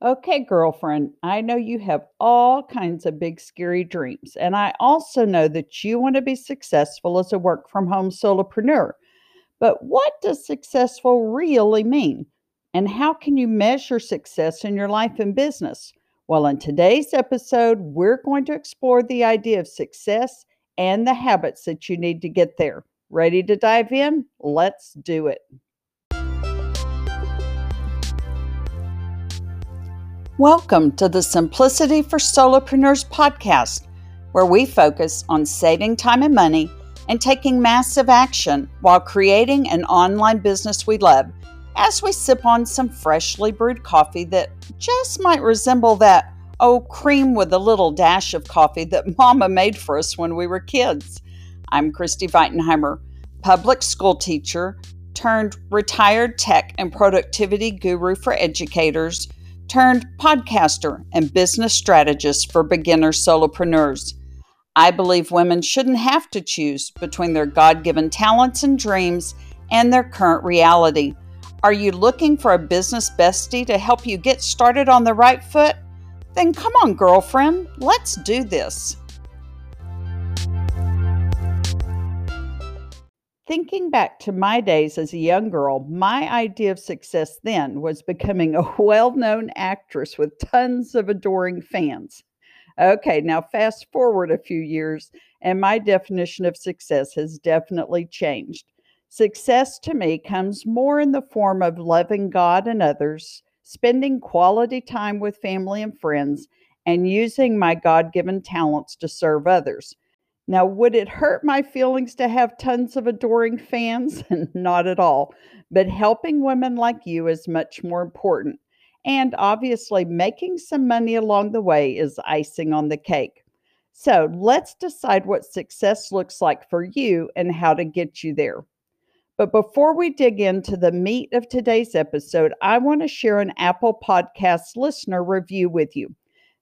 Okay, girlfriend, I know you have all kinds of big, scary dreams. And I also know that you want to be successful as a work from home solopreneur. But what does successful really mean? And how can you measure success in your life and business? Well, in today's episode, we're going to explore the idea of success and the habits that you need to get there. Ready to dive in? Let's do it. Welcome to the Simplicity for Solopreneurs podcast, where we focus on saving time and money and taking massive action while creating an online business we love as we sip on some freshly brewed coffee that just might resemble that, oh, cream with a little dash of coffee that Mama made for us when we were kids. I'm Christy Weitenheimer, public school teacher turned retired tech and productivity guru for educators turned podcaster and business strategist for beginner solopreneurs. I believe women shouldn't have to choose between their God given talents and dreams and their current reality. Are you looking for a business bestie to help you get started on the right foot? Then come on, girlfriend, let's do this. Thinking back to my days as a young girl, my idea of success then was becoming a well known actress with tons of adoring fans. Okay, now fast forward a few years, and my definition of success has definitely changed. Success to me comes more in the form of loving God and others, spending quality time with family and friends, and using my God given talents to serve others. Now, would it hurt my feelings to have tons of adoring fans? Not at all. But helping women like you is much more important. And obviously, making some money along the way is icing on the cake. So let's decide what success looks like for you and how to get you there. But before we dig into the meat of today's episode, I want to share an Apple Podcast listener review with you.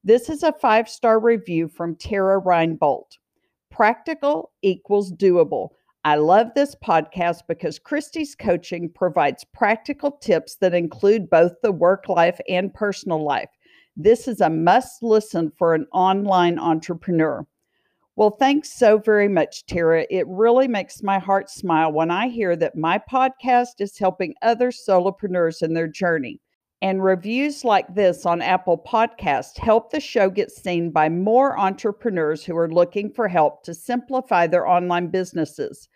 This is a five star review from Tara Reinbold. Practical equals doable. I love this podcast because Christy's coaching provides practical tips that include both the work life and personal life. This is a must listen for an online entrepreneur. Well, thanks so very much, Tara. It really makes my heart smile when I hear that my podcast is helping other solopreneurs in their journey. And reviews like this on Apple Podcast help the show get seen by more entrepreneurs who are looking for help to simplify their online businesses.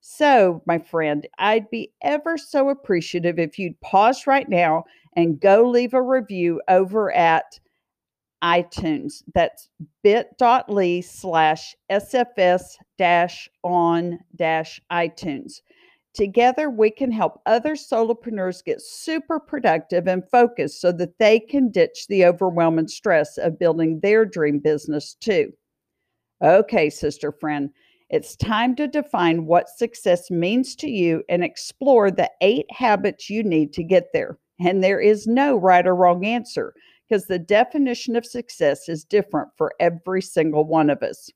So, my friend, I'd be ever so appreciative if you'd pause right now and go leave a review over at iTunes. That's bit.ly slash SFS dash on dash iTunes. Together, we can help other solopreneurs get super productive and focused so that they can ditch the overwhelming stress of building their dream business too. Okay, sister friend, it's time to define what success means to you and explore the eight habits you need to get there. And there is no right or wrong answer because the definition of success is different for every single one of us.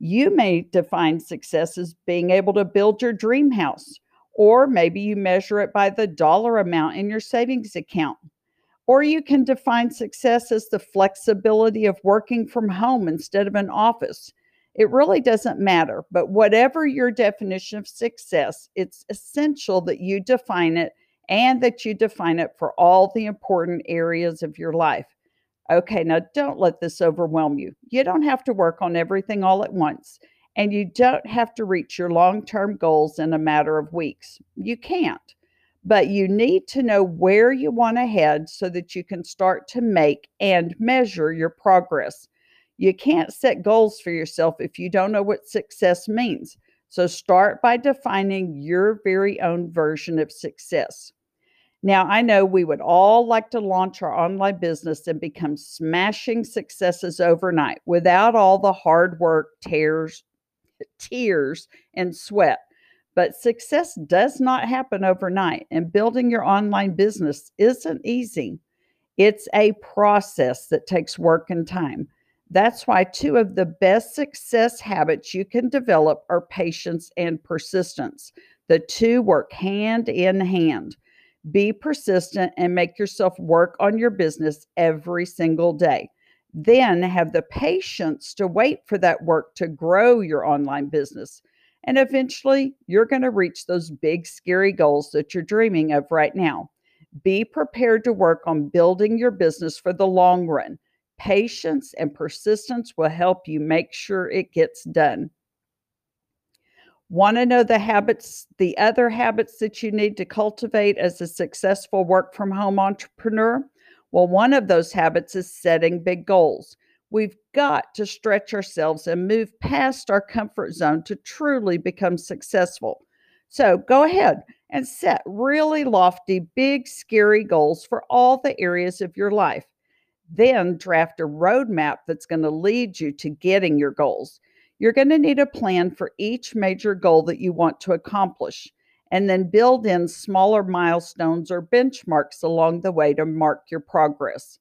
You may define success as being able to build your dream house, or maybe you measure it by the dollar amount in your savings account. Or you can define success as the flexibility of working from home instead of an office. It really doesn't matter, but whatever your definition of success, it's essential that you define it and that you define it for all the important areas of your life. Okay, now don't let this overwhelm you. You don't have to work on everything all at once, and you don't have to reach your long term goals in a matter of weeks. You can't, but you need to know where you want to head so that you can start to make and measure your progress. You can't set goals for yourself if you don't know what success means. So start by defining your very own version of success. Now, I know we would all like to launch our online business and become smashing successes overnight without all the hard work, tears, tears, and sweat. But success does not happen overnight, and building your online business isn't easy. It's a process that takes work and time. That's why two of the best success habits you can develop are patience and persistence. The two work hand in hand. Be persistent and make yourself work on your business every single day. Then have the patience to wait for that work to grow your online business. And eventually, you're going to reach those big, scary goals that you're dreaming of right now. Be prepared to work on building your business for the long run. Patience and persistence will help you make sure it gets done. Want to know the habits, the other habits that you need to cultivate as a successful work from home entrepreneur? Well, one of those habits is setting big goals. We've got to stretch ourselves and move past our comfort zone to truly become successful. So go ahead and set really lofty, big, scary goals for all the areas of your life. Then draft a roadmap that's going to lead you to getting your goals. You're going to need a plan for each major goal that you want to accomplish, and then build in smaller milestones or benchmarks along the way to mark your progress.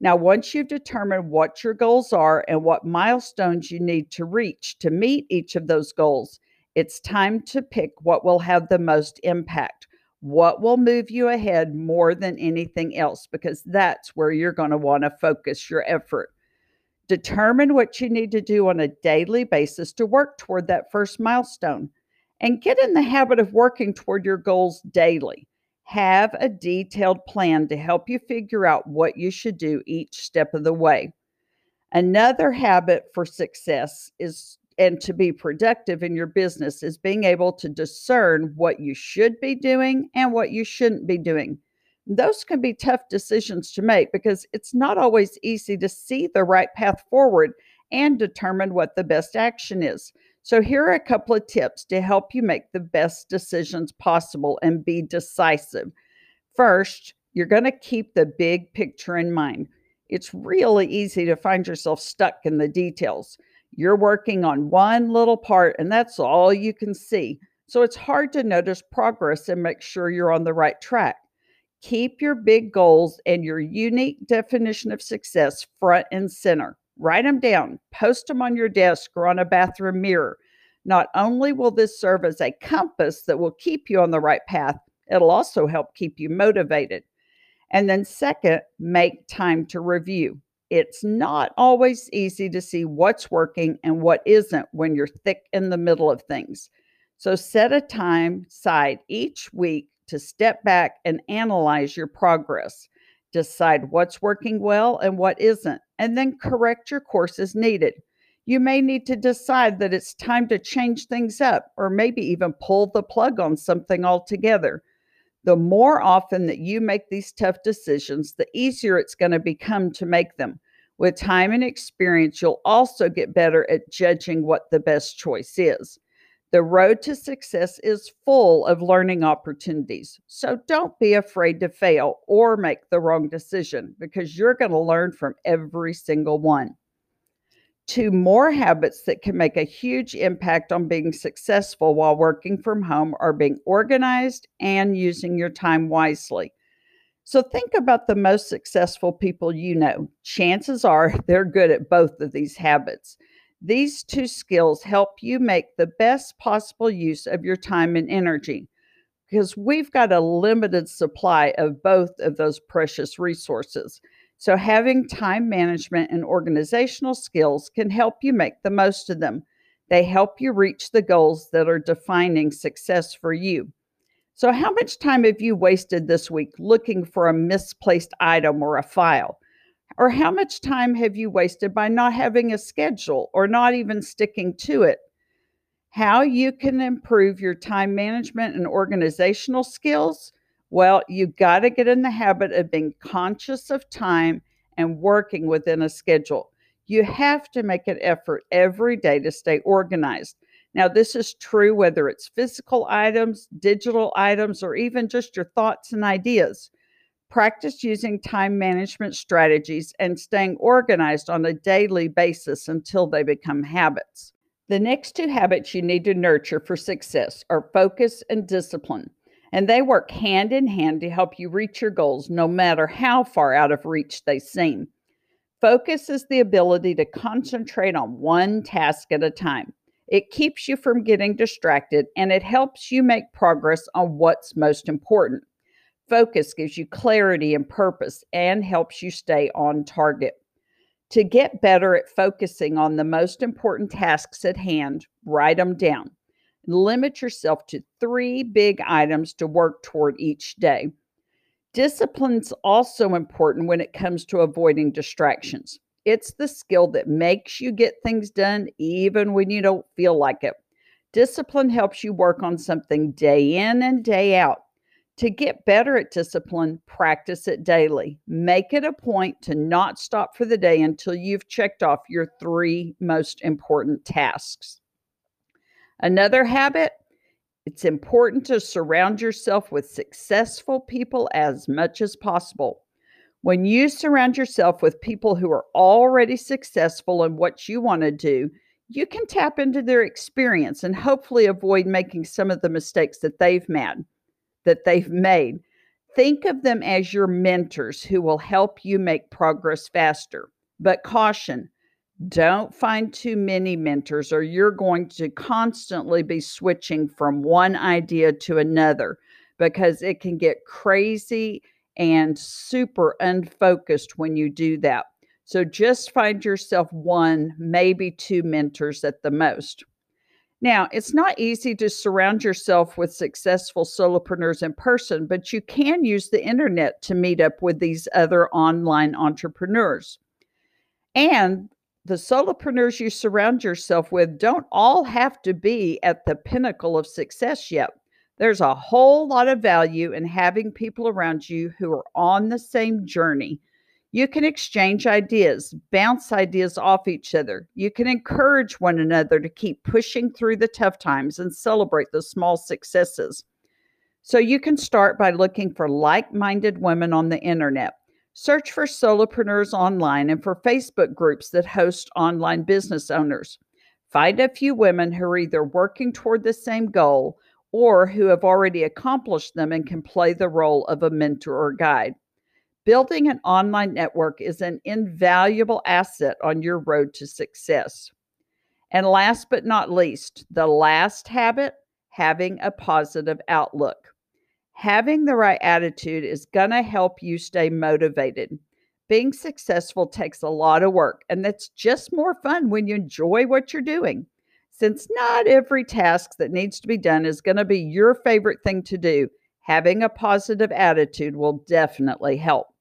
Now, once you've determined what your goals are and what milestones you need to reach to meet each of those goals, it's time to pick what will have the most impact, what will move you ahead more than anything else, because that's where you're going to want to focus your effort. Determine what you need to do on a daily basis to work toward that first milestone and get in the habit of working toward your goals daily. Have a detailed plan to help you figure out what you should do each step of the way. Another habit for success is and to be productive in your business is being able to discern what you should be doing and what you shouldn't be doing. Those can be tough decisions to make because it's not always easy to see the right path forward and determine what the best action is. So, here are a couple of tips to help you make the best decisions possible and be decisive. First, you're going to keep the big picture in mind. It's really easy to find yourself stuck in the details. You're working on one little part, and that's all you can see. So, it's hard to notice progress and make sure you're on the right track. Keep your big goals and your unique definition of success front and center. Write them down, post them on your desk or on a bathroom mirror. Not only will this serve as a compass that will keep you on the right path, it'll also help keep you motivated. And then, second, make time to review. It's not always easy to see what's working and what isn't when you're thick in the middle of things. So, set a time aside each week to step back and analyze your progress. Decide what's working well and what isn't, and then correct your course as needed. You may need to decide that it's time to change things up or maybe even pull the plug on something altogether. The more often that you make these tough decisions, the easier it's going to become to make them. With time and experience, you'll also get better at judging what the best choice is. The road to success is full of learning opportunities. So don't be afraid to fail or make the wrong decision because you're going to learn from every single one. Two more habits that can make a huge impact on being successful while working from home are being organized and using your time wisely. So think about the most successful people you know. Chances are they're good at both of these habits. These two skills help you make the best possible use of your time and energy because we've got a limited supply of both of those precious resources. So, having time management and organizational skills can help you make the most of them. They help you reach the goals that are defining success for you. So, how much time have you wasted this week looking for a misplaced item or a file? Or how much time have you wasted by not having a schedule or not even sticking to it? How you can improve your time management and organizational skills? Well, you got to get in the habit of being conscious of time and working within a schedule. You have to make an effort every day to stay organized. Now, this is true whether it's physical items, digital items, or even just your thoughts and ideas. Practice using time management strategies and staying organized on a daily basis until they become habits. The next two habits you need to nurture for success are focus and discipline, and they work hand in hand to help you reach your goals no matter how far out of reach they seem. Focus is the ability to concentrate on one task at a time. It keeps you from getting distracted and it helps you make progress on what's most important. Focus gives you clarity and purpose and helps you stay on target. To get better at focusing on the most important tasks at hand, write them down. Limit yourself to three big items to work toward each day. Discipline's also important when it comes to avoiding distractions. It's the skill that makes you get things done even when you don't feel like it. Discipline helps you work on something day in and day out. To get better at discipline, practice it daily. Make it a point to not stop for the day until you've checked off your three most important tasks. Another habit it's important to surround yourself with successful people as much as possible. When you surround yourself with people who are already successful in what you want to do, you can tap into their experience and hopefully avoid making some of the mistakes that they've made that they've made. Think of them as your mentors who will help you make progress faster. But caution, don't find too many mentors, or you're going to constantly be switching from one idea to another because it can get crazy and super unfocused when you do that. So just find yourself one, maybe two mentors at the most. Now, it's not easy to surround yourself with successful solopreneurs in person, but you can use the internet to meet up with these other online entrepreneurs. And the solopreneurs you surround yourself with don't all have to be at the pinnacle of success yet. There's a whole lot of value in having people around you who are on the same journey. You can exchange ideas, bounce ideas off each other. You can encourage one another to keep pushing through the tough times and celebrate the small successes. So you can start by looking for like minded women on the internet. Search for solopreneurs online and for Facebook groups that host online business owners. Find a few women who are either working toward the same goal or who have already accomplished them and can play the role of a mentor or guide. Building an online network is an invaluable asset on your road to success. And last but not least, the last habit having a positive outlook. Having the right attitude is going to help you stay motivated. Being successful takes a lot of work, and that's just more fun when you enjoy what you're doing. Since not every task that needs to be done is going to be your favorite thing to do, having a positive attitude will definitely help.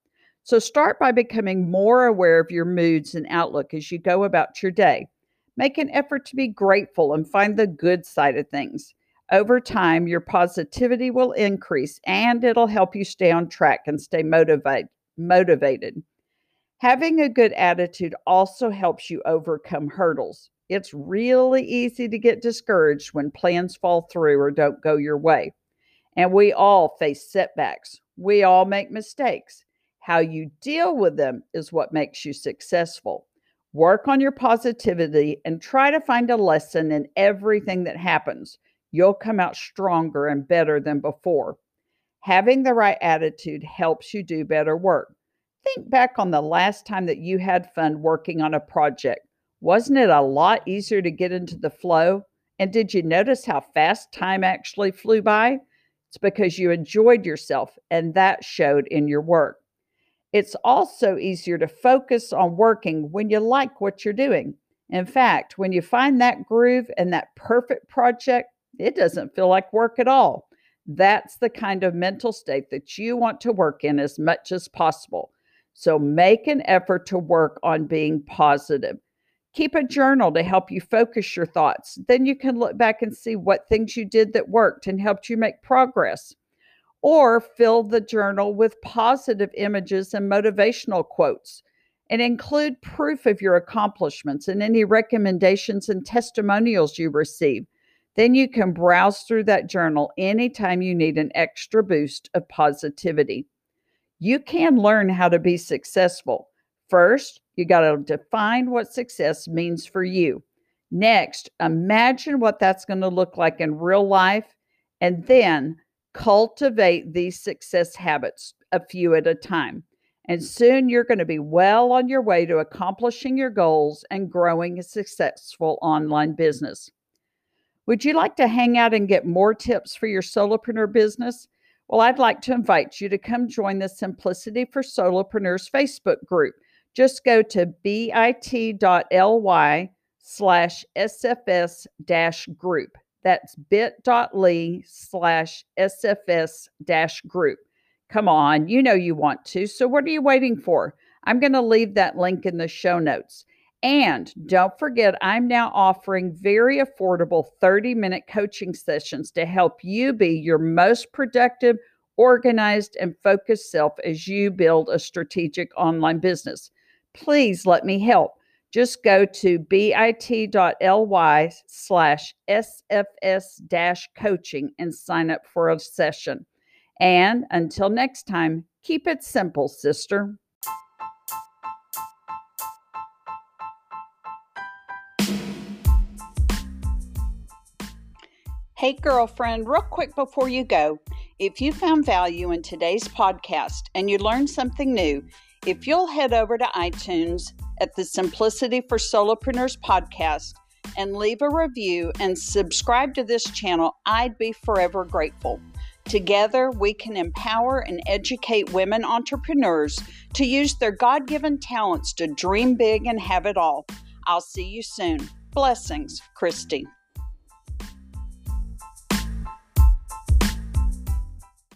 So start by becoming more aware of your moods and outlook as you go about your day. Make an effort to be grateful and find the good side of things. Over time, your positivity will increase and it'll help you stay on track and stay motivate, motivated. Having a good attitude also helps you overcome hurdles. It's really easy to get discouraged when plans fall through or don't go your way. And we all face setbacks. We all make mistakes. How you deal with them is what makes you successful. Work on your positivity and try to find a lesson in everything that happens you'll come out stronger and better than before. Having the right attitude helps you do better work. Think back on the last time that you had fun working on a project. Wasn't it a lot easier to get into the flow? And did you notice how fast time actually flew by? It's because you enjoyed yourself, and that showed in your work. It's also easier to focus on working when you like what you're doing. In fact, when you find that groove and that perfect project, it doesn't feel like work at all. That's the kind of mental state that you want to work in as much as possible. So make an effort to work on being positive. Keep a journal to help you focus your thoughts. Then you can look back and see what things you did that worked and helped you make progress. Or fill the journal with positive images and motivational quotes and include proof of your accomplishments and any recommendations and testimonials you receive. Then you can browse through that journal anytime you need an extra boost of positivity. You can learn how to be successful. First, you got to define what success means for you. Next, imagine what that's going to look like in real life. And then cultivate these success habits a few at a time. And soon you're going to be well on your way to accomplishing your goals and growing a successful online business. Would you like to hang out and get more tips for your solopreneur business? Well, I'd like to invite you to come join the Simplicity for Solopreneurs Facebook group. Just go to bit.ly slash SFS group. That's bit.ly slash SFS dash group. Come on, you know you want to. So, what are you waiting for? I'm going to leave that link in the show notes. And don't forget, I'm now offering very affordable 30 minute coaching sessions to help you be your most productive, organized, and focused self as you build a strategic online business. Please let me help. Just go to bit.ly slash SFS coaching and sign up for a session. And until next time, keep it simple, sister. Hey, girlfriend, real quick before you go, if you found value in today's podcast and you learned something new, if you'll head over to iTunes at the Simplicity for Solopreneurs podcast and leave a review and subscribe to this channel, I'd be forever grateful. Together, we can empower and educate women entrepreneurs to use their God given talents to dream big and have it all. I'll see you soon. Blessings, Christy.